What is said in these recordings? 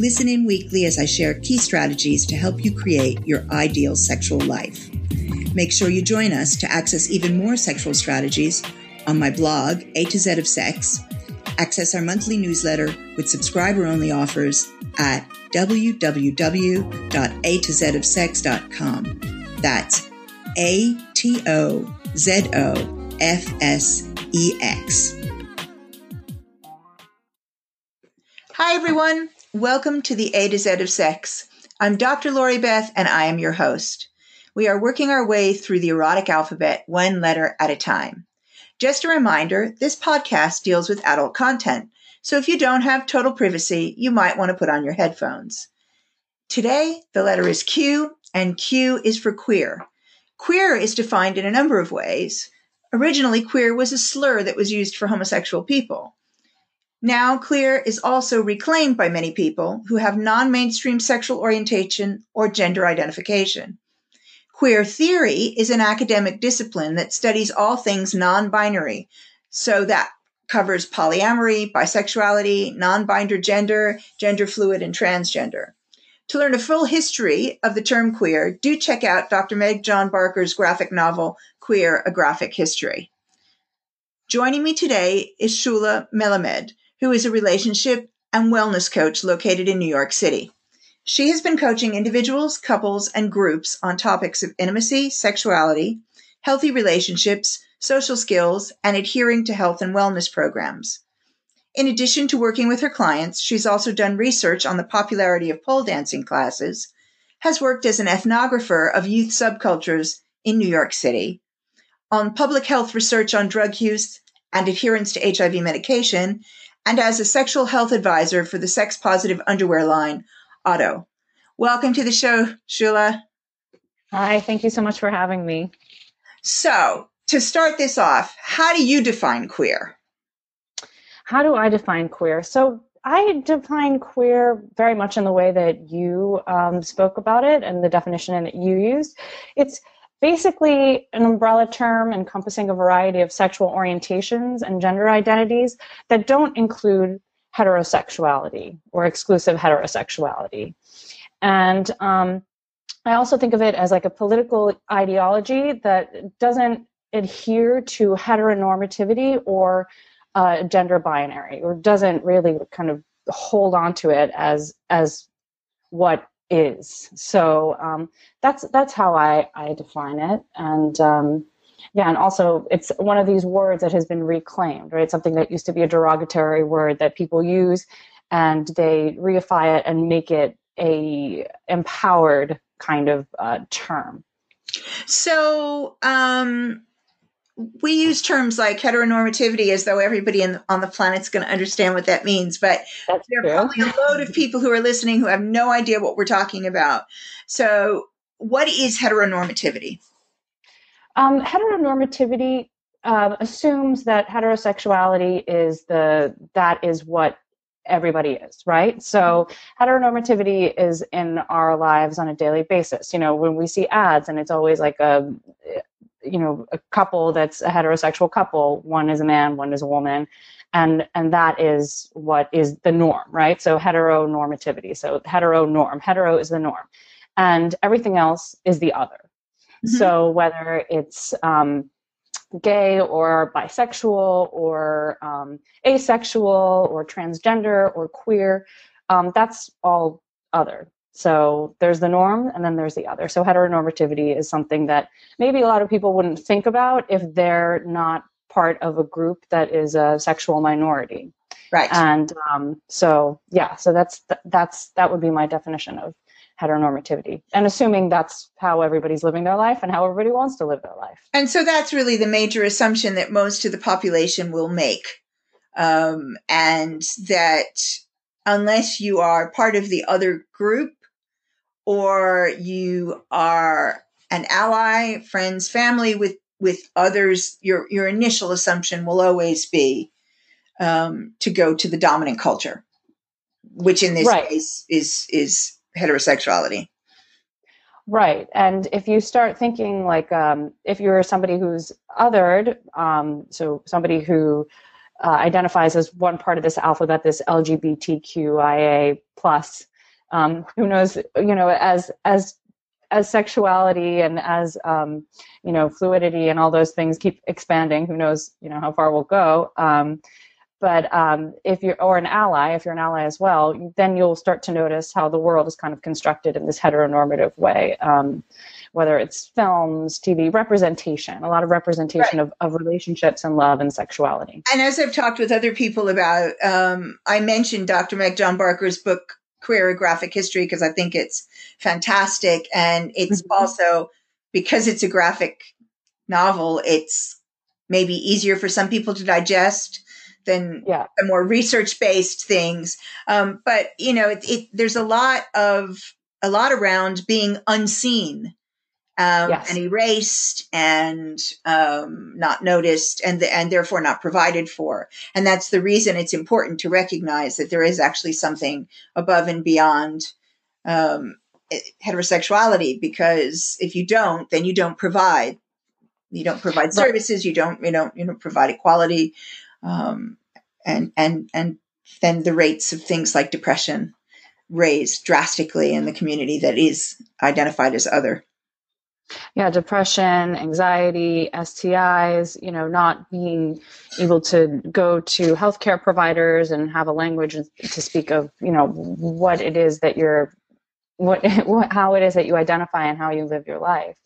Listen in weekly as I share key strategies to help you create your ideal sexual life. Make sure you join us to access even more sexual strategies on my blog, A to Z of Sex. Access our monthly newsletter with subscriber only offers at www.atozofsex.com. That's A T O Z O F S E X. Hi, everyone. Welcome to the A to Z of Sex. I'm Dr. Lori Beth, and I am your host. We are working our way through the erotic alphabet one letter at a time. Just a reminder this podcast deals with adult content, so if you don't have total privacy, you might want to put on your headphones. Today, the letter is Q, and Q is for queer. Queer is defined in a number of ways. Originally, queer was a slur that was used for homosexual people. Now, queer is also reclaimed by many people who have non mainstream sexual orientation or gender identification. Queer theory is an academic discipline that studies all things non binary. So that covers polyamory, bisexuality, non binder gender, gender fluid, and transgender. To learn a full history of the term queer, do check out Dr. Meg John Barker's graphic novel, Queer, A Graphic History. Joining me today is Shula Melamed who is a relationship and wellness coach located in New York City. She has been coaching individuals, couples, and groups on topics of intimacy, sexuality, healthy relationships, social skills, and adhering to health and wellness programs. In addition to working with her clients, she's also done research on the popularity of pole dancing classes, has worked as an ethnographer of youth subcultures in New York City, on public health research on drug use and adherence to HIV medication, and as a sexual health advisor for the sex positive underwear line, Otto. Welcome to the show, Shula. Hi, thank you so much for having me. So, to start this off, how do you define queer? How do I define queer? So, I define queer very much in the way that you um, spoke about it and the definition that you used. It's basically an umbrella term encompassing a variety of sexual orientations and gender identities that don't include heterosexuality or exclusive heterosexuality. And um, I also think of it as like a political ideology that doesn't adhere to heteronormativity or uh, gender binary, or doesn't really kind of hold on to it as as what is. So um, that's that's how I, I define it. And um, yeah, and also it's one of these words that has been reclaimed, right? Something that used to be a derogatory word that people use, and they reify it and make it a empowered kind of uh, term. So um, we use terms like heteronormativity as though everybody in, on the planet's going to understand what that means, but That's there are probably a load of people who are listening who have no idea what we're talking about. So, what is heteronormativity? Um, heteronormativity uh, assumes that heterosexuality is the that is what everybody is, right? So heteronormativity is in our lives on a daily basis. You know, when we see ads and it's always like a you know a couple that's a heterosexual couple. One is a man one is a woman. And and that is what is the norm right? So heteronormativity. So hetero norm hetero is the norm. And everything else is the other. Mm-hmm. so whether it's um, gay or bisexual or um, asexual or transgender or queer um, that's all other so there's the norm and then there's the other. So heteronormativity is something that maybe a lot of people wouldn't think about if they're not part of a group that is a sexual minority. Right. And um, so yeah, so that's that's that would be my definition of heteronormativity and assuming that's how everybody's living their life and how everybody wants to live their life. And so that's really the major assumption that most of the population will make. Um, and that unless you are part of the other group, or you are an ally, friends, family with with others, your your initial assumption will always be um, to go to the dominant culture, which in this right. case is is heterosexuality. Right. And if you start thinking like, um, if you're somebody who's othered, um, so somebody who uh, identifies as one part of this alphabet, this LGBTQIA plus, um, who knows, you know, as as as sexuality and as um, you know fluidity and all those things keep expanding, who knows, you know, how far we'll go. Um, but um, if you're or an ally if you're an ally as well then you'll start to notice how the world is kind of constructed in this heteronormative way um, whether it's films tv representation a lot of representation right. of, of relationships and love and sexuality and as i've talked with other people about um, i mentioned dr meg john barker's book queer graphic history because i think it's fantastic and it's mm-hmm. also because it's a graphic novel it's maybe easier for some people to digest than yeah. the more research based things. Um, but you know, it, it, there's a lot of a lot around being unseen um, yes. and erased and um, not noticed and the, and therefore not provided for. And that's the reason it's important to recognize that there is actually something above and beyond um, heterosexuality because if you don't, then you don't provide. You don't provide services. You don't. You don't. You don't provide equality um, and and and then the rates of things like depression raise drastically in the community that is identified as other. Yeah, depression, anxiety, STIs, you know, not being able to go to healthcare providers and have a language to speak of, you know, what it is that you're, what, what how it is that you identify and how you live your life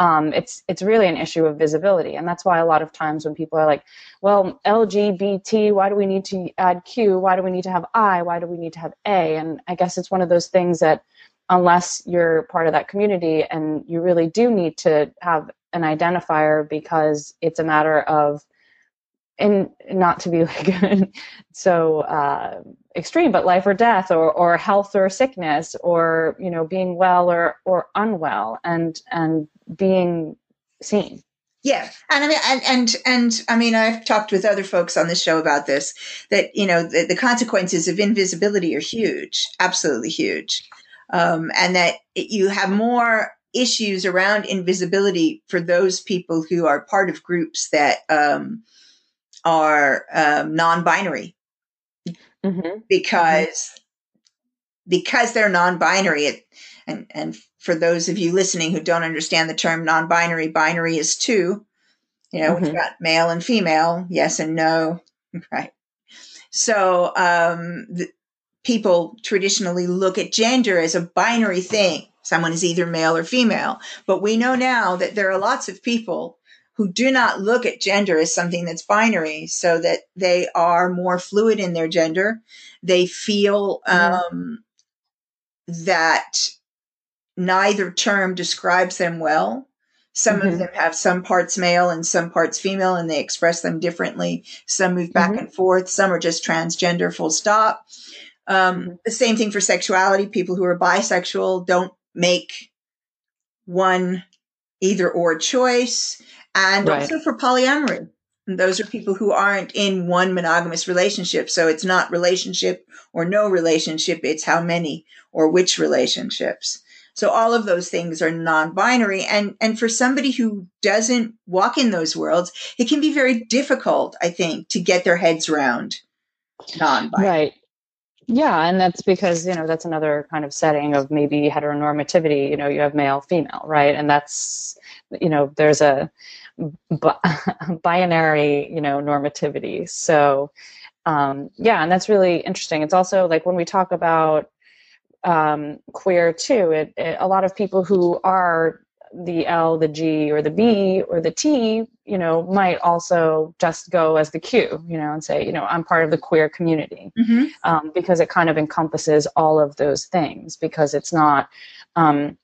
um, it's it's really an issue of visibility, and that's why a lot of times when people are like, "Well, LGBT, why do we need to add Q? Why do we need to have I? Why do we need to have A?" And I guess it's one of those things that unless you're part of that community and you really do need to have an identifier because it's a matter of and not to be like so uh, extreme, but life or death, or or health or sickness, or you know being well or or unwell, and and being seen. Yeah, and I mean, and and and I mean, I've talked with other folks on the show about this. That you know, the, the consequences of invisibility are huge, absolutely huge, um, and that it, you have more issues around invisibility for those people who are part of groups that um, are um, non-binary mm-hmm. because mm-hmm. because they're non-binary it, and and for those of you listening who don't understand the term non-binary binary is two you know mm-hmm. we've got male and female yes and no right so um, the, people traditionally look at gender as a binary thing someone is either male or female but we know now that there are lots of people who do not look at gender as something that's binary, so that they are more fluid in their gender. They feel um, that neither term describes them well. Some mm-hmm. of them have some parts male and some parts female, and they express them differently. Some move back mm-hmm. and forth. Some are just transgender, full stop. Um, mm-hmm. the same thing for sexuality. People who are bisexual don't make one either or choice and right. also for polyamory. And those are people who aren't in one monogamous relationship. So it's not relationship or no relationship, it's how many or which relationships. So all of those things are non-binary and and for somebody who doesn't walk in those worlds, it can be very difficult, I think, to get their heads around non-binary. Right. Yeah, and that's because, you know, that's another kind of setting of maybe heteronormativity, you know, you have male female, right? And that's you know, there's a binary, you know, normativity. So, um, yeah, and that's really interesting. It's also like when we talk about um, queer too, it, it, a lot of people who are the L, the G, or the B, or the T, you know, might also just go as the Q, you know, and say, you know, I'm part of the queer community mm-hmm. um, because it kind of encompasses all of those things because it's not. Um,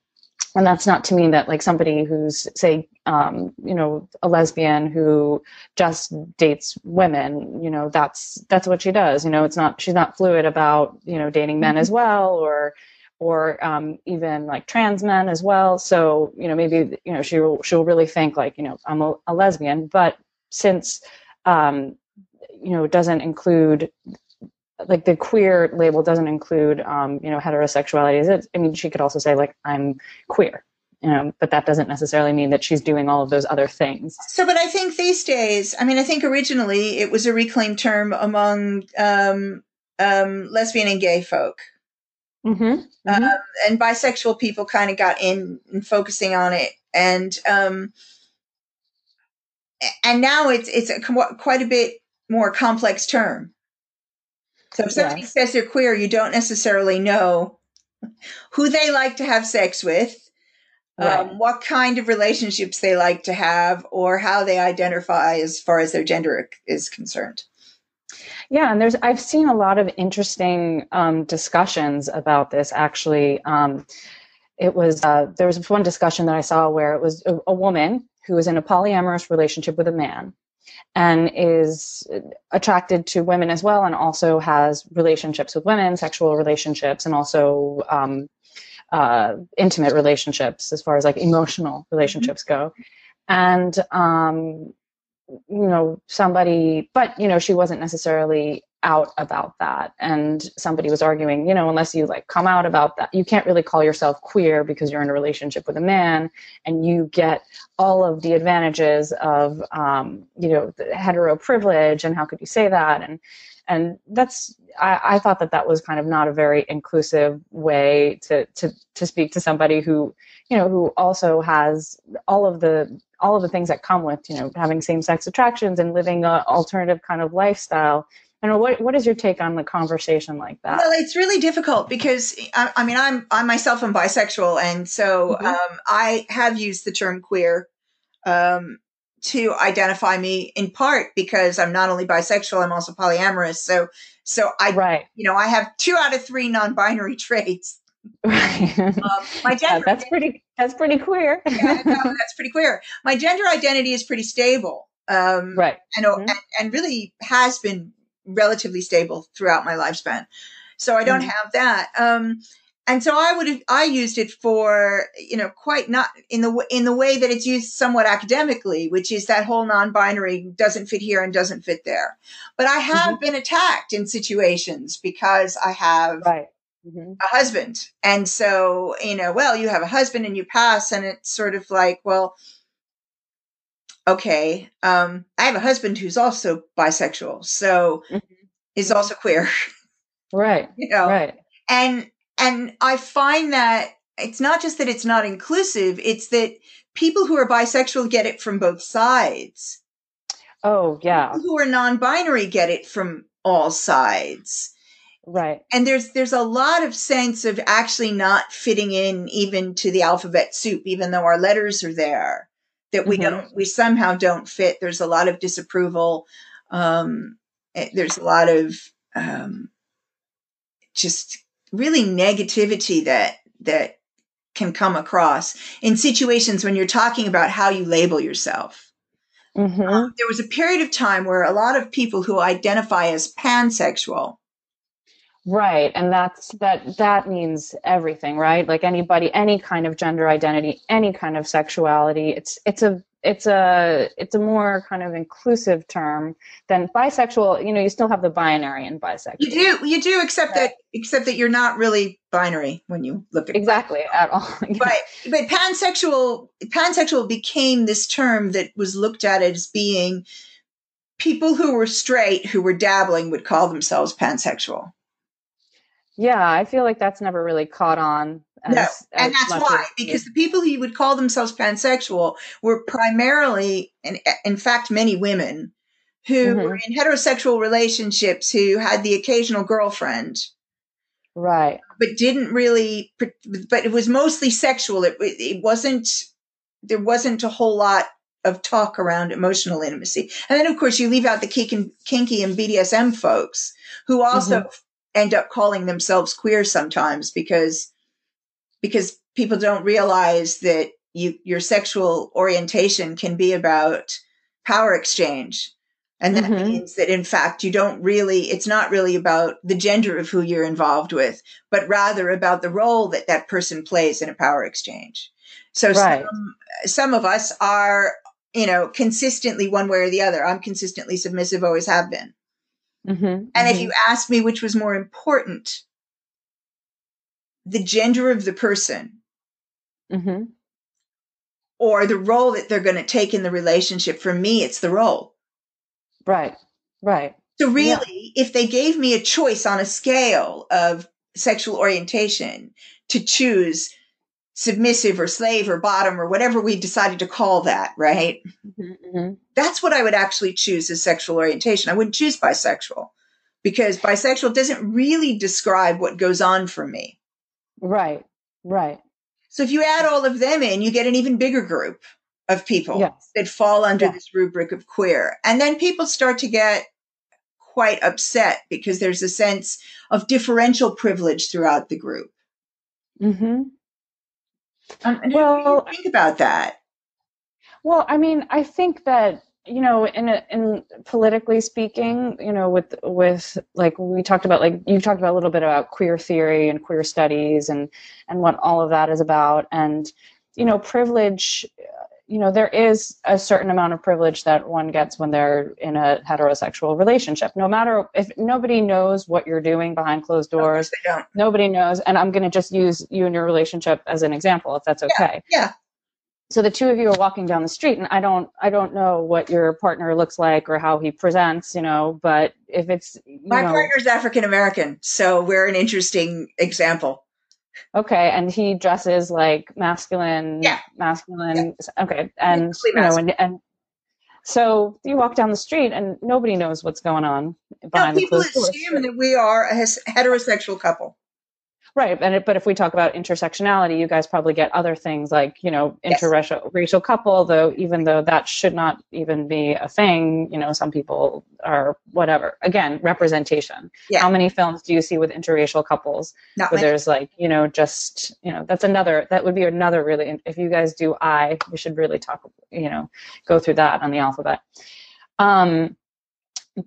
and that's not to mean that like somebody who's say um, you know a lesbian who just dates women you know that's that's what she does you know it's not she's not fluid about you know dating men as mm-hmm. well or or um, even like trans men as well. So you know maybe you know she'll she'll really think like you know I'm a, a lesbian, but since um, you know it doesn't include like the queer label doesn't include um, you know heterosexuality. Is it? I mean she could also say like I'm queer. You know, but that doesn't necessarily mean that she's doing all of those other things. So, but I think these days, I mean, I think originally it was a reclaimed term among um, um, lesbian and gay folk. Mm-hmm. Mm-hmm. Um, and bisexual people kind of got in and focusing on it, and um, and now it's it's a, quite a bit more complex term. So if somebody yes. says they're queer, you don't necessarily know who they like to have sex with, right. um, what kind of relationships they like to have, or how they identify as far as their gender is concerned. Yeah, and there's I've seen a lot of interesting um, discussions about this. Actually, um, it was uh, there was one discussion that I saw where it was a, a woman who was in a polyamorous relationship with a man and is attracted to women as well and also has relationships with women sexual relationships and also um, uh, intimate relationships as far as like emotional relationships go and um, you know somebody but you know she wasn't necessarily out about that. And somebody was arguing you know unless you like come out about that you can't really call yourself queer because you're in a relationship with a man and you get all of the advantages of um, you know hetero privilege and how could you say that? And and that's I, I thought that that was kind of not a very inclusive way to to to speak to somebody who you know who also has all of the all of the things that come with you know having same sex attractions and living an alternative kind of lifestyle and what what is your take on the conversation like that? Well, it's really difficult because I, I mean I'm I myself am bisexual, and so mm-hmm. um, I have used the term queer um, to identify me in part because I'm not only bisexual, I'm also polyamorous. So so I right. you know I have two out of three non-binary traits. Right. Um, my gender yeah, that's pretty that's pretty queer. yeah, no, that's pretty queer. My gender identity is pretty stable. Um, right. And, mm-hmm. and, and really has been relatively stable throughout my lifespan. So I don't mm-hmm. have that. Um, and so I would have, I used it for, you know, quite not in the, in the way that it's used somewhat academically, which is that whole non-binary doesn't fit here and doesn't fit there. But I have mm-hmm. been attacked in situations because I have right. Mm-hmm. a husband. And so, you know, well, you have a husband and you pass and it's sort of like, well, okay, um, I have a husband who's also bisexual, so mm-hmm. is also queer. Right. you know, right. And and I find that it's not just that it's not inclusive; it's that people who are bisexual get it from both sides. Oh yeah. People who are non-binary get it from all sides. Right. And there's there's a lot of sense of actually not fitting in even to the alphabet soup, even though our letters are there that we mm-hmm. don't we somehow don't fit there's a lot of disapproval um, eh, there's a lot of um, just really negativity that that can come across in situations when you're talking about how you label yourself mm-hmm. um, there was a period of time where a lot of people who identify as pansexual Right, and that's that that means everything, right? Like anybody any kind of gender identity, any kind of sexuality. It's it's a it's a it's a more kind of inclusive term than bisexual. You know, you still have the binary in bisexual. You do, you do, except right. that except that you're not really binary when you look at exactly it. at all. But but pansexual pansexual became this term that was looked at as being people who were straight who were dabbling would call themselves pansexual. Yeah, I feel like that's never really caught on. As, no, and that's why, as, because the people who would call themselves pansexual were primarily, and in fact, many women who mm-hmm. were in heterosexual relationships who had the occasional girlfriend. Right. But didn't really, but it was mostly sexual. It, it wasn't, there wasn't a whole lot of talk around emotional intimacy. And then, of course, you leave out the kinky and BDSM folks who also mm-hmm end up calling themselves queer sometimes because because people don't realize that you your sexual orientation can be about power exchange And that mm-hmm. means that in fact you don't really, it's not really about the gender of who you're involved with, but rather about the role that that person plays in a power exchange. So right. some, some of us are, you know, consistently one way or the other. I'm consistently submissive, always have been. Mm-hmm. And mm-hmm. if you ask me which was more important, the gender of the person mm-hmm. or the role that they're going to take in the relationship, for me, it's the role. Right, right. So, really, yeah. if they gave me a choice on a scale of sexual orientation to choose submissive or slave or bottom or whatever we decided to call that, right? Mm-hmm, mm-hmm. That's what I would actually choose as sexual orientation. I wouldn't choose bisexual because bisexual doesn't really describe what goes on for me. Right, right. So if you add all of them in, you get an even bigger group of people yes. that fall under yes. this rubric of queer. And then people start to get quite upset because there's a sense of differential privilege throughout the group. Mm-hmm. Um, well, think about that? Well, I mean, I think that you know, in a, in politically speaking, you know, with with like we talked about, like you talked about a little bit about queer theory and queer studies and and what all of that is about, and you know, privilege you know, there is a certain amount of privilege that one gets when they're in a heterosexual relationship. No matter if nobody knows what you're doing behind closed doors, nobody knows. And I'm going to just use you and your relationship as an example, if that's okay. Yeah, yeah. So the two of you are walking down the street, and I don't, I don't know what your partner looks like or how he presents, you know. But if it's my know, partner's African American, so we're an interesting example. Okay, and he dresses like masculine, yeah. masculine. Yeah. Okay, and you know, and, and so you walk down the street and nobody knows what's going on behind no, the. People assume that we are a heterosexual couple. Right, and it, but if we talk about intersectionality, you guys probably get other things like you know interracial yes. racial couple. Though even though that should not even be a thing, you know, some people are whatever. Again, representation. Yeah. How many films do you see with interracial couples not where many. there's like you know just you know that's another that would be another really if you guys do I we should really talk you know go through that on the alphabet. Um,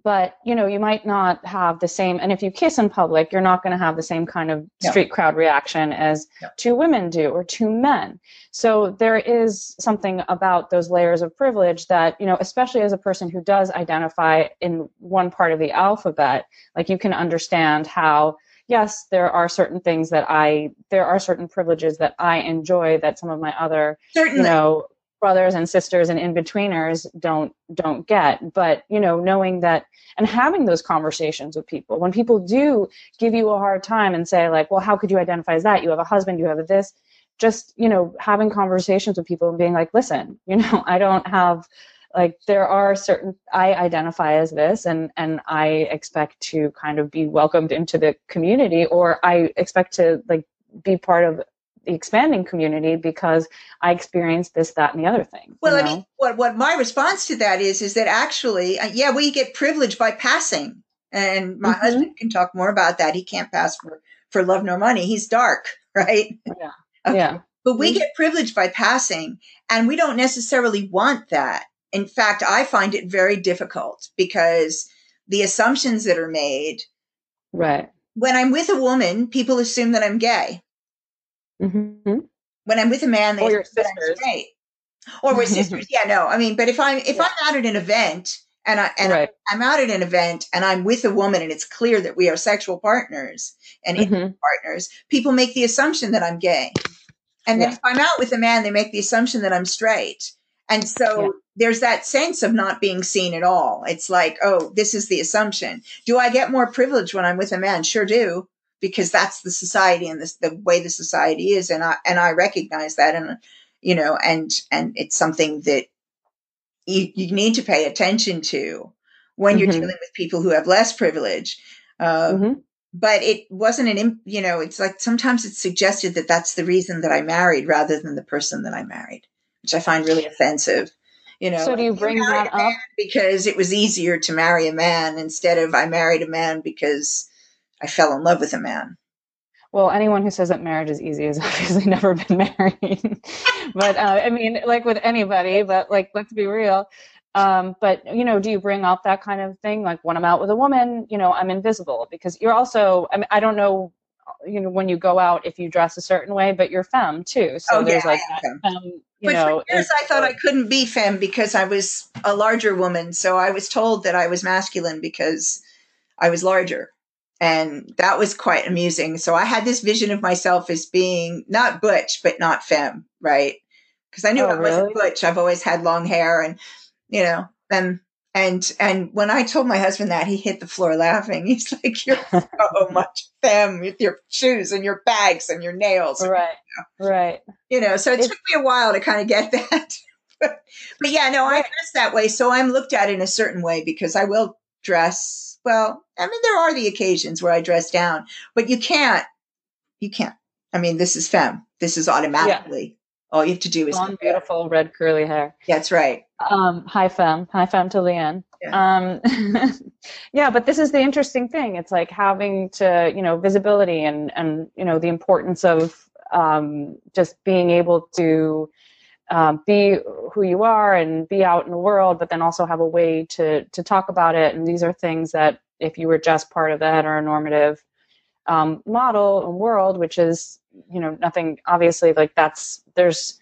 but you know you might not have the same and if you kiss in public you're not going to have the same kind of street crowd reaction as two women do or two men. So there is something about those layers of privilege that you know especially as a person who does identify in one part of the alphabet like you can understand how yes there are certain things that i there are certain privileges that i enjoy that some of my other Certainly. you know brothers and sisters and in-betweeners don't don't get. But you know knowing that and having those conversations with people. When people do give you a hard time and say like well how could you identify as that? You have a husband you have a this just you know having conversations with people and being like listen you know i don't have like there are certain i identify as this and and i expect to kind of be welcomed into the community or i expect to like be part of expanding community because I experienced this, that, and the other thing. Well, I know? mean, what what my response to that is is that actually, uh, yeah, we get privilege by passing, and my mm-hmm. husband can talk more about that. He can't pass for for love nor money. He's dark, right? Yeah, okay. yeah. But we mm-hmm. get privileged by passing, and we don't necessarily want that. In fact, I find it very difficult because the assumptions that are made. Right. When I'm with a woman, people assume that I'm gay. Mm-hmm. When I'm with a man, they or your sisters. Straight. Or we're sisters. Yeah, no. I mean, but if I'm if yeah. I'm out at an event and I and right. I'm out at an event and I'm with a woman and it's clear that we are sexual partners and mm-hmm. partners, people make the assumption that I'm gay. And then yeah. if I'm out with a man, they make the assumption that I'm straight. And so yeah. there's that sense of not being seen at all. It's like, oh, this is the assumption. Do I get more privilege when I'm with a man? Sure do because that's the society and this, the way the society is. And I, and I recognize that. And, you know, and, and it's something that you, you need to pay attention to when you're mm-hmm. dealing with people who have less privilege. Uh, mm-hmm. But it wasn't an, you know, it's like sometimes it's suggested that that's the reason that I married rather than the person that I married, which I find really offensive. You know, so do you bring that up because it was easier to marry a man instead of I married a man because I fell in love with a man. Well, anyone who says that marriage is easy has obviously never been married. but uh, I mean, like with anybody, but like, let's be real. Um, but you know, do you bring up that kind of thing? Like when I'm out with a woman, you know, I'm invisible because you're also. I mean, I don't know, you know, when you go out if you dress a certain way, but you're femme too. So Oh, there's yeah, like that femme, you but know. for years, I thought I couldn't be femme because I was a larger woman. So I was told that I was masculine because I was larger. And that was quite amusing. So I had this vision of myself as being not butch, but not femme, right? Because I knew Oh, I wasn't butch. I've always had long hair and, you know, and, and, and when I told my husband that, he hit the floor laughing. He's like, You're so much femme with your shoes and your bags and your nails right, right. you know so it It- took me a while to kind of get that but, but yeah no i dress that way so i'm looked at in a certain way because i will dress well i mean there are the occasions where i dress down but you can't you can't i mean this is femme this is automatically all you have to do is Blonde, beautiful, red curly hair. that's right Um, high femme, high femme to Leanne. Um, yeah, but this is the interesting thing. It's like having to, you know, visibility and and you know the importance of um, just being able to um, be who you are and be out in the world, but then also have a way to to talk about it. And these are things that if you were just part of the heteronormative um, model and world, which is you know nothing obviously like that's there's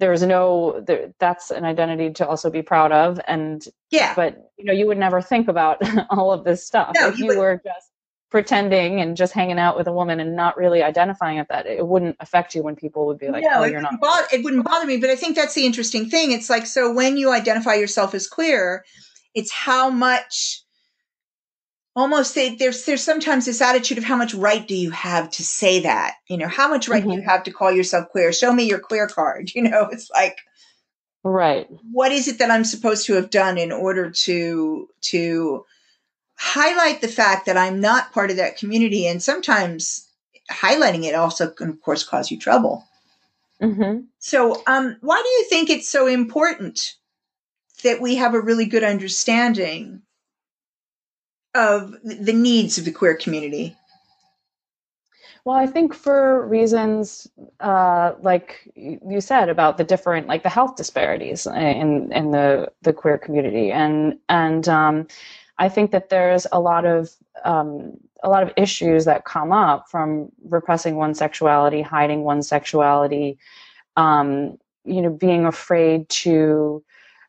there's no there, that's an identity to also be proud of and yeah but you know you would never think about all of this stuff No, if you you, were just pretending and just hanging out with a woman and not really identifying at that it wouldn't affect you when people would be like no, oh you're not. bother, it wouldn't bother me, but I think that's the interesting thing. It's like, so when you identify yourself as queer, it's how much almost they, there's there's sometimes this attitude of how much right do you have to say that you know how much right do you mm-hmm. have to call yourself queer? Show me your queer card you know it's like right. what is it that i'm supposed to have done in order to to highlight the fact that i'm not part of that community and sometimes highlighting it also can of course cause you trouble hmm so, um, why do you think it's so important that we have a really good understanding of the needs of the queer community? Well, I think for reasons uh, like you said about the different, like the health disparities in in the the queer community, and and um, I think that there's a lot of um, a lot of issues that come up from repressing one's sexuality, hiding one's sexuality, um, you know, being afraid to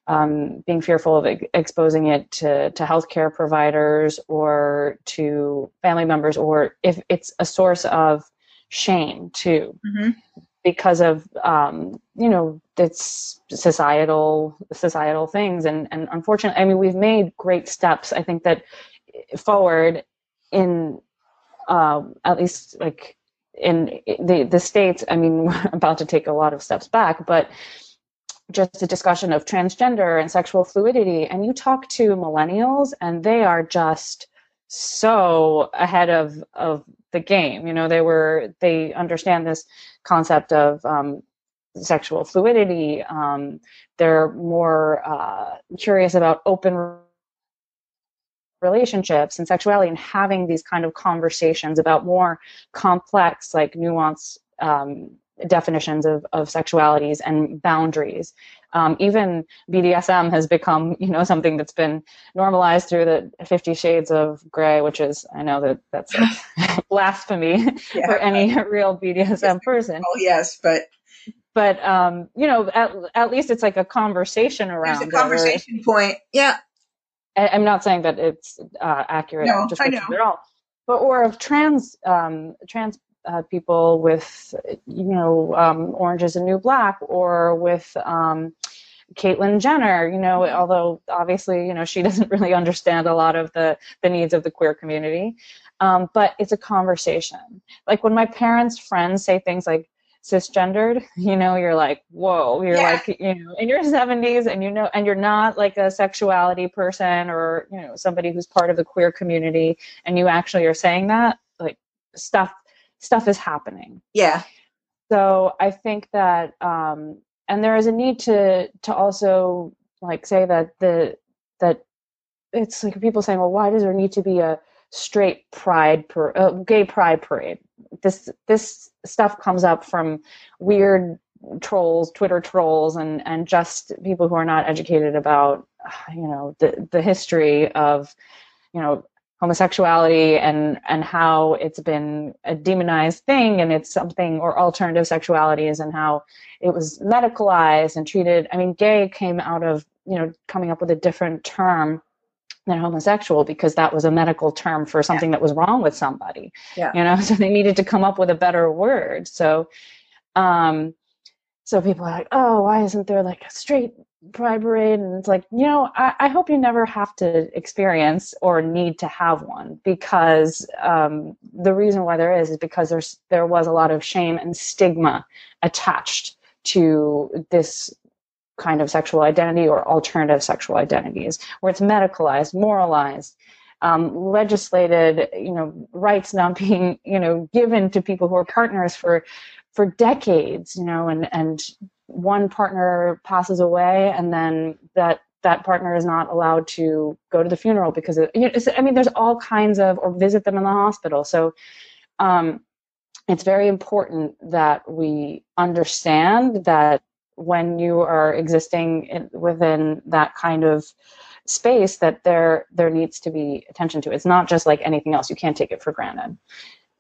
um, being fearful of ex- exposing it to, to healthcare providers or to family members, or if it's a source of shame too, Mm-hmm. Because of um, you know it's societal societal things, and and unfortunately, I mean, we've made great steps. I think that forward in um, at least like in the the states. I mean, we're about to take a lot of steps back, but just a discussion of transgender and sexual fluidity and you talk to millennials and they are just so ahead of of the game you know they were they understand this concept of um, sexual fluidity um, they're more uh, curious about open relationships and sexuality and having these kind of conversations about more complex like nuanced um, definitions of, of sexualities and boundaries. Um, even BDSM has become, you know, something that's been normalized through the Fifty Shades of Grey, which is, I know that that's blasphemy Yeah. for any real BDSM person. Oh, yes, but But, um, you know, at, at least it's like a conversation there's around a it, or- conversation point. Yeah. I- I'm not saying that it's uh, accurate No, just I know. at all, but or of trans um, trans uh, people with you know um, Orange is a New Black, or with um, Caitlyn Jenner. You know, Mm-hmm. although obviously you know she doesn't really understand a lot of the the needs of the queer community, um, but it's a conversation. Like when my parents' friends say things like cisgendered you know you're like whoa you're Yeah. like you know in your 70s and you know and you're not like a sexuality person or you know somebody who's part of the queer community and you actually are saying that like stuff stuff is happening Yeah. so i think that um and there is a need to to also like say that the that it's like people saying well why does there need to be a straight pride per uh, gay pride parade this this stuff comes up from weird trolls, Twitter trolls, and and just people who are not educated about you know the the history of you know homosexuality and and how it's been a demonized thing and it's something or alternative sexualities and how it was medicalized and treated i mean gay came out of you know coming up with a different term than homosexual because that was a medical term for something yeah. that was wrong with somebody yeah. you know so they needed to come up with a better word so um so people are like oh why isn't there like a straight parade and it's like you know I, I, hope you never have to experience or need to have one because um, the reason why there is is because there's there was a lot of shame and stigma attached to this kind of sexual identity or alternative sexual identities where it's medicalized moralized um, legislated you know rights not being you know given to people who are partners for for decades you know and and one partner passes away and then that that partner is not allowed to go to the funeral because it, I mean, there's all kinds of, or visit them in the hospital. So um, it's very important that we understand that when you are existing in, within that kind of space, that there there needs to be attention to. It's not just like anything else. You can't take it for granted.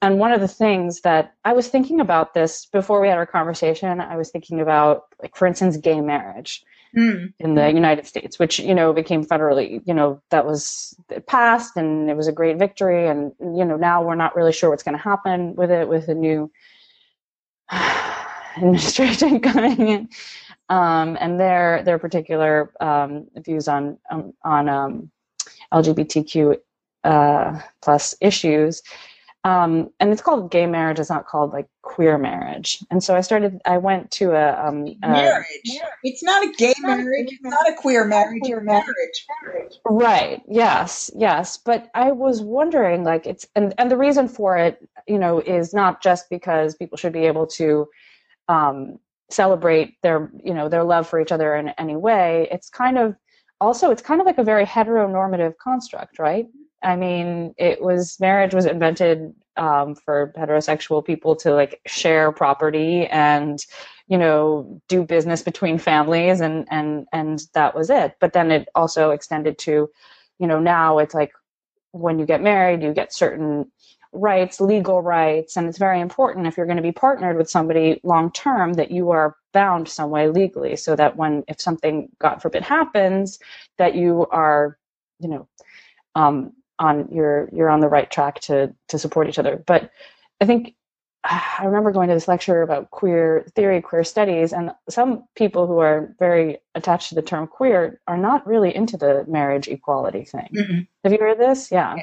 And one of the things that I was thinking about this before we had our conversation, I was thinking about, like, for instance, gay marriage mm. in the United States, which, you know, became federally, you know, that was passed and it was a great victory. And, you know, now we're not really sure what's going to happen with it with the new administration coming in. Um, and their their particular um, views on um, on um, LGBTQ uh, plus issues um, and it's called gay marriage. It's not called like queer marriage. And so I started. I went to a, um, a marriage. It's not a gay marriage. It's not a queer marriage. Queer marriage. Right. Yes. Yes. But I was wondering, like, it's and and the reason for it, you know, is not just because people should be able to um, celebrate their, you know, their love for each other in any way. It's kind of also it's kind of like a very heteronormative construct, right? I mean, it was marriage was invented um, for heterosexual people to like share property and you know do business between families and and and that was it. But then it also extended to, you know, now it's like when you get married, you get certain rights, legal rights, and it's very important if you're going to be partnered with somebody long term that you are bound some way legally, so that when if something, God forbid, happens, that you are, you know, um, on you're you're on the right track to to support each other. But I think I remember going to this lecture about queer theory, queer studies, and some people who are very attached to the term queer are not really into the marriage equality thing. Mm-hmm. Have you heard this? Yeah.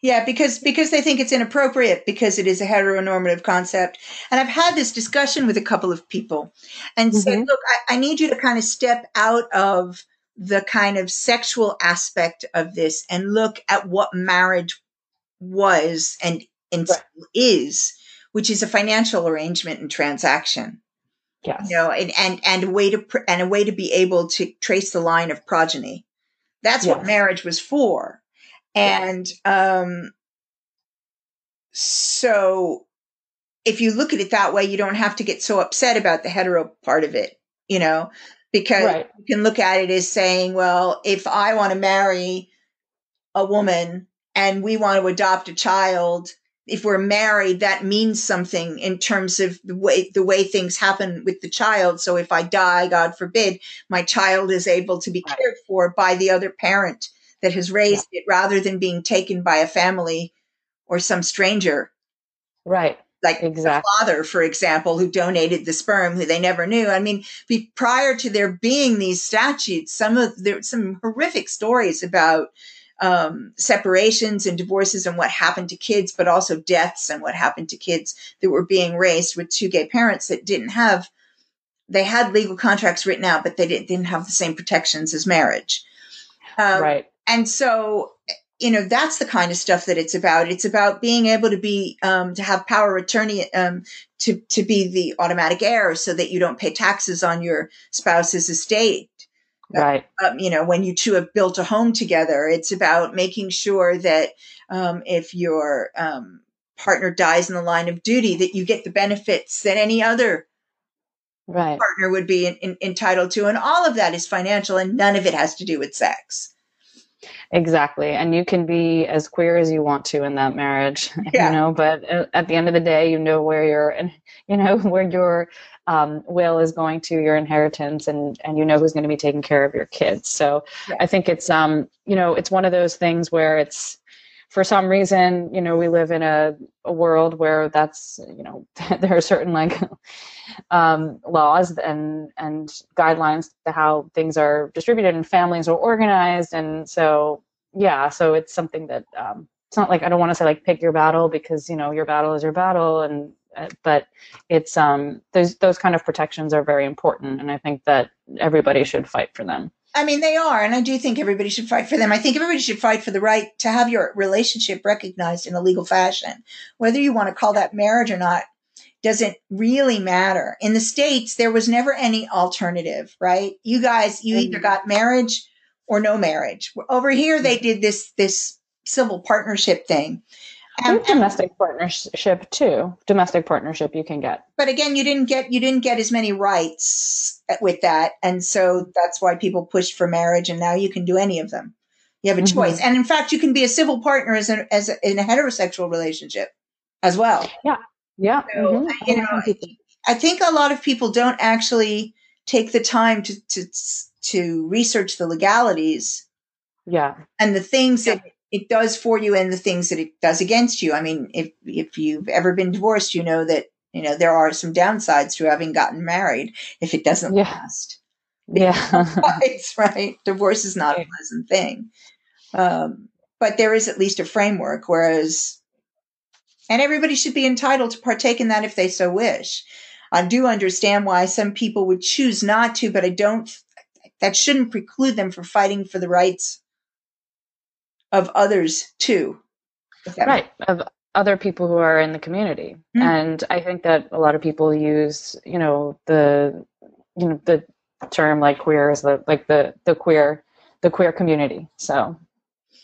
Yeah, because because they think it's inappropriate because it is a heteronormative concept. And I've had this discussion with a couple of people and mm-hmm. said, look, I, I need you to kind of step out of the kind of sexual aspect of this and look at what marriage was and, and right. is, which is a financial arrangement and transaction. Yes. You know, and, and, and a way to, and a way to be able to trace the line of progeny. That's yes. what marriage was for. And, um, so if you look at it that way, you don't have to get so upset about the hetero part of it, you know, because right. you can look at it as saying, well, if I want to marry a woman and we want to adopt a child, if we're married, that means something in terms of the way the way things happen with the child. So if I die, God forbid, my child is able to be cared for by the other parent that has raised yeah. it rather than being taken by a family or some stranger. Right like exactly. the father, for example, who donated the sperm, who they never knew. I mean, be, prior to there being these statutes, some of there some horrific stories about um, separations and divorces and what happened to kids, but also deaths and what happened to kids that were being raised with two gay parents that didn't have. They had legal contracts written out, but they didn't, didn't have the same protections as marriage. Um, right. And so you know that's the kind of stuff that it's about it's about being able to be um, to have power attorney um, to to be the automatic heir so that you don't pay taxes on your spouse's estate right um, you know when you two have built a home together it's about making sure that um, if your um, partner dies in the line of duty that you get the benefits that any other right. partner would be in, in, entitled to. And all of that is financial and none of it has to do with sex. Exactly. And you can be as queer as you want to in that marriage, Yeah. you know, but uh, at the end of the day, you know where your, and you know, where your um, will is going to your inheritance and, and you know who's going to be taking care of your kids. So Yeah. I think it's, um, you know, it's one of those things where it's, for some reason, you know, we live in a, a world where that's, you know, there are certain like um, laws and and guidelines to how things are distributed and families are organized, and so yeah, so it's something that um, it's not like I don't want to say like pick your battle because you know your battle is your battle, and uh, but it's um those those kind of protections are very important, and I think that everybody should fight for them. I mean, they are, and I do think everybody should fight for them. I think everybody should fight for the right to have your relationship recognized in a legal fashion. Whether you want to call that marriage or not doesn't really matter. In the States, there was never any alternative, right? You guys, you either got marriage or no marriage. Over here, they did this, this civil partnership thing. Have domestic partnership too. Domestic partnership you can get. but again you didn't get you didn't get as many rights with that and so that's why people pushed for marriage and now you can do any of them you have a Mhm. choice and in fact you can be a civil partner as, a, as a, in a heterosexual relationship as well Yeah. So, mhm. you know, i think a lot of people don't actually take the time to to to research the legalities yeah. and the things that it does for you and the things that it does against you. I mean, if if you've ever been divorced, you know that you know there are some downsides to having gotten married if it doesn't Yeah. last. Yeah. It's right. Divorce is not a pleasant thing, um, but there is at least a framework. Whereas, and everybody should be entitled to partake in that if they so wish. I do understand why some people would choose not to, but I don't. That shouldn't preclude them from fighting for the rights of others too. right of other people who are in the community Mm. and i think that a lot of people use you know the you know the term like queer is the like the the queer the queer community so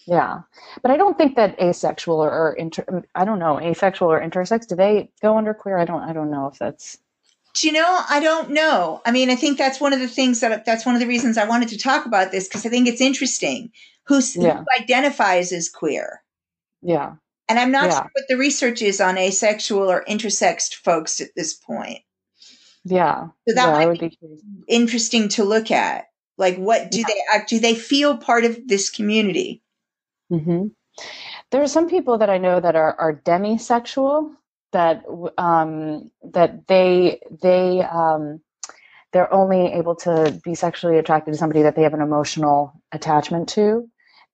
yeah but i don't think that asexual or, or inter i don't know asexual or intersex do they go under queer i don't i don't know if that's Do you know? I don't know. I mean, I think that's one of the things that that's one of the reasons I wanted to talk about this because I think it's interesting who, Yeah. who identifies as queer. yeah And I'm not Yeah. sure what the research is on asexual or intersexed folks at this point. yeah So that yeah, might would be be interesting to look at. Like, what do Yeah. they act? Do they feel part of this community? Hmm There are some people that I know that are, are demisexual that um, that they they um, they're only able to be sexually attracted to somebody that they have an emotional attachment to,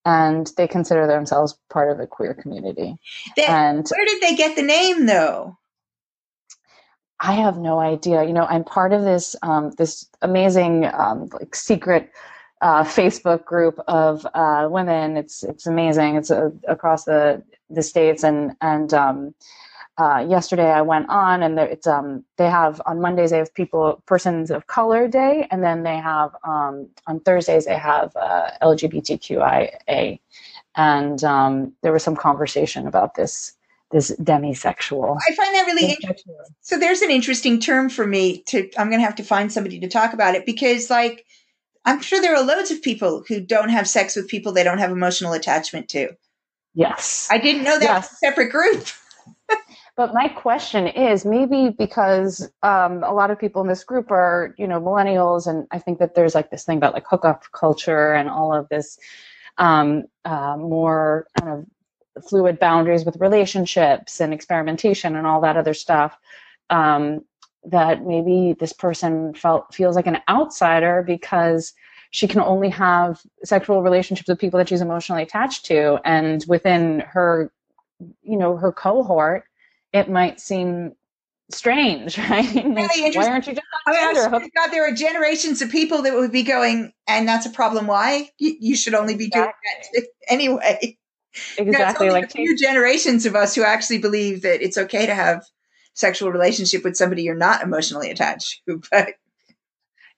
and they consider themselves part of the queer community. They, And where did they get the name, though? I have no idea. You know, I'm part of this um, this amazing um, like secret uh, Facebook group of uh, women. It's it's amazing. It's uh, across the the states and and um, uh, yesterday I went on and it's um they have on Mondays they have people persons of color day and then they have um, on Thursdays they have uh, LGBTQIA and um, there was some conversation about this this demisexual. I find that really interesting. So there's an interesting term for me to I'm going to have to find somebody to talk about it because like I'm sure there are loads of people who don't have sex with people they don't have emotional attachment to. Yes. I didn't know that Yes. was a separate group. But my question is maybe because um, a lot of people in this group are, you know, millennials, and I think that there's like this thing about like hookup culture and all of this um, uh, more kind of fluid boundaries with relationships and experimentation and all that other stuff. Um, that maybe this person felt feels like an outsider because she can only have sexual relationships with people that she's emotionally attached to, and within her, you know, her cohort it might seem strange, right? Like, Really interesting. Why aren't you just I mean, on I'm Tinder? sure God, there are generations of people that would be going, and that's a problem. Why? You, you should only be doing that anyway. You know, it's Exactly. only like a few generations of us who actually believe that it's okay to have sexual relationship with somebody you're not emotionally attached to. But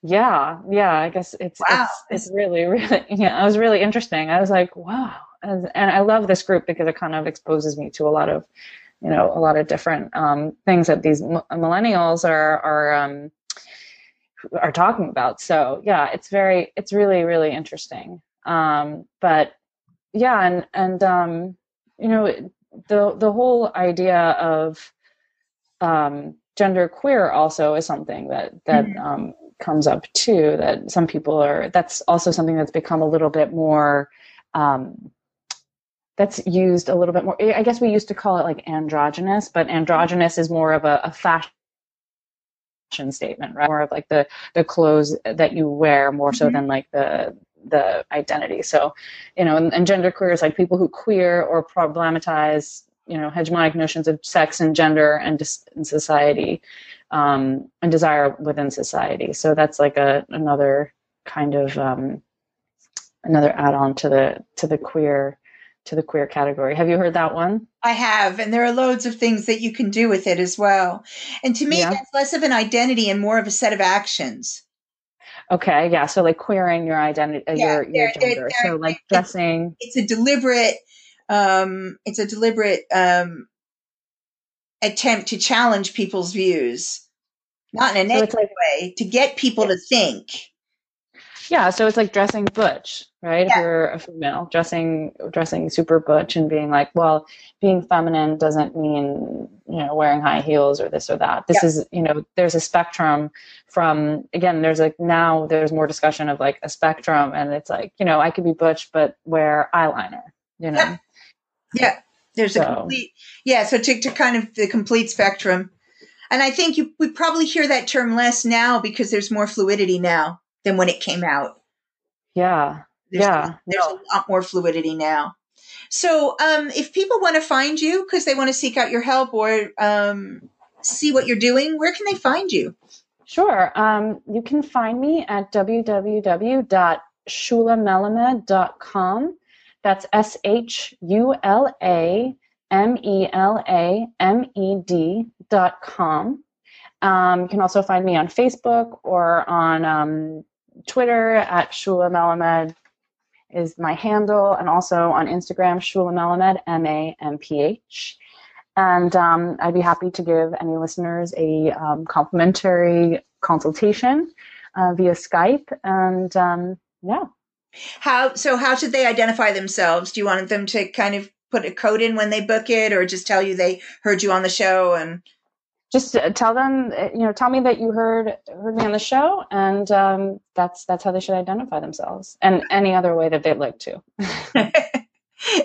yeah, yeah. I guess it's Wow. it's, it's really really yeah. It was really interesting. I was like, wow, and, and I love this group because it kind of exposes me to a lot of you know a lot of different um, things that these m- millennials are are um, are talking about. So yeah, it's very, it's really, really interesting. Um, but yeah, and and um, you know, the the whole idea of um, gender queer also is something that that mm-hmm. um, comes up too. That some people are. That's also something that's become a little bit more. Um, that's used a little bit more. I guess we used to call it like androgynous, but androgynous is more of a, a fashion statement, right? More of like the the clothes that you wear, more so mm-hmm. than like the the identity. So, you know, and, and gender queer is like people who queer or problematize, you know, hegemonic notions of sex and gender and dis- in society, um, and desire within society. So that's like a another kind of um, another add-on to the to the queer to the queer category. Have you heard that one? I have, and there are loads of things that you can do with it as well. And to me, yeah. that's less of an identity and more of a set of actions. Okay, yeah. So like queering your identity, uh, yeah, your your gender. They're, they're, so like dressing. It's a deliberate. Um, it's a deliberate um, attempt to challenge people's views, not in a negative so like, way, to get people to think. Yeah, so it's like dressing butch, right? Yeah. If you're a female, dressing dressing super butch and being like, well, being feminine doesn't mean you know wearing high heels or this or that. This yeah. is you know there's a spectrum from again there's like now there's more discussion of like a spectrum and it's like you know I could be butch but wear eyeliner, you know. Yeah, yeah. there's so. a complete yeah. So to to kind of the complete spectrum. And I think you we probably hear that term less now because there's more fluidity now than when it came out. Yeah. There's, yeah. There's no. a lot more fluidity now. So, um, if people want to find you because they want to seek out your help or um, see what you're doing, where can they find you? Sure. Um, you can find me at www.shulamelamed.com. That's S H U L A M E L A M E D dot com. Um, you can also find me on Facebook or on um, Twitter at Shula Melamed is my handle, and also on Instagram, Shula Melamed, M A M P H. And um, I'd be happy to give any listeners a um, complimentary consultation uh, via Skype. And um, yeah. How so? How should they identify themselves? Do you want them to kind of put a code in when they book it, or just tell you they heard you on the show and just uh, tell them, uh, you know, tell me that you heard heard me on the show, and um, that's that's how they should identify themselves, and any other way that they'd like to.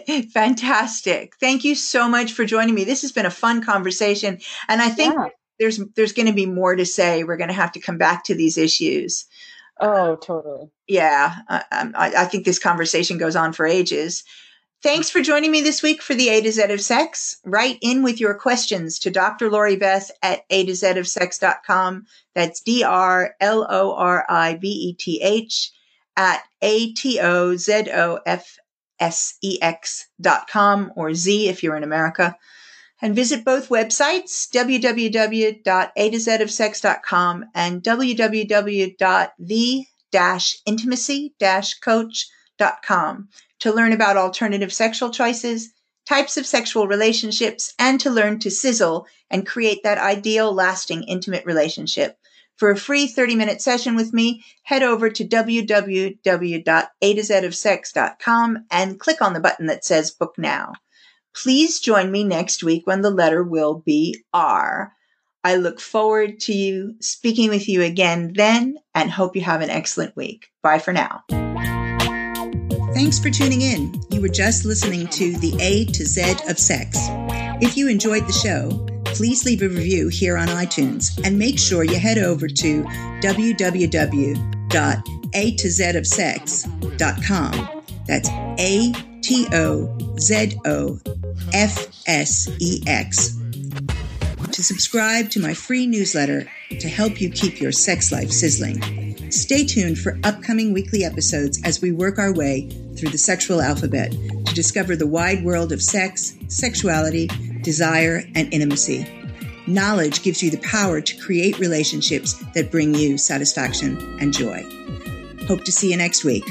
Fantastic! Thank you so much for joining me. This has been a fun conversation, and I think yeah. there's there's going to be more to say. We're going to have to come back to these issues. Oh, totally. Yeah, I, I, I think this conversation goes on for ages. Thanks for joining me this week for the A to Z of Sex. Write in with your questions to Dr. Lori Beth at A to Z of Sex.com. That's D R L O R I V E T H at A T O Z O F S E X dot com or Z if you're in America. And visit both websites, www.a2zofsex.com and www.the-intimacy-coach.com to learn about alternative sexual choices, types of sexual relationships, and to learn to sizzle and create that ideal, lasting, intimate relationship. For a free 30 minute session with me, head over to www.a2zofsex.com and click on the button that says book now. Please join me next week when the letter will be R. I look forward to you speaking with you again then and hope you have an excellent week. Bye for now. Thanks for tuning in. You were just listening to the A to Z of Sex. If you enjoyed the show, please leave a review here on iTunes and make sure you head over to www.a2zofsex.com. That's A T O Z O F S E X. To subscribe to my free newsletter to help you keep your sex life sizzling. Stay tuned for upcoming weekly episodes as we work our way through the sexual alphabet to discover the wide world of sex, sexuality, desire, and intimacy. Knowledge gives you the power to create relationships that bring you satisfaction and joy. Hope to see you next week.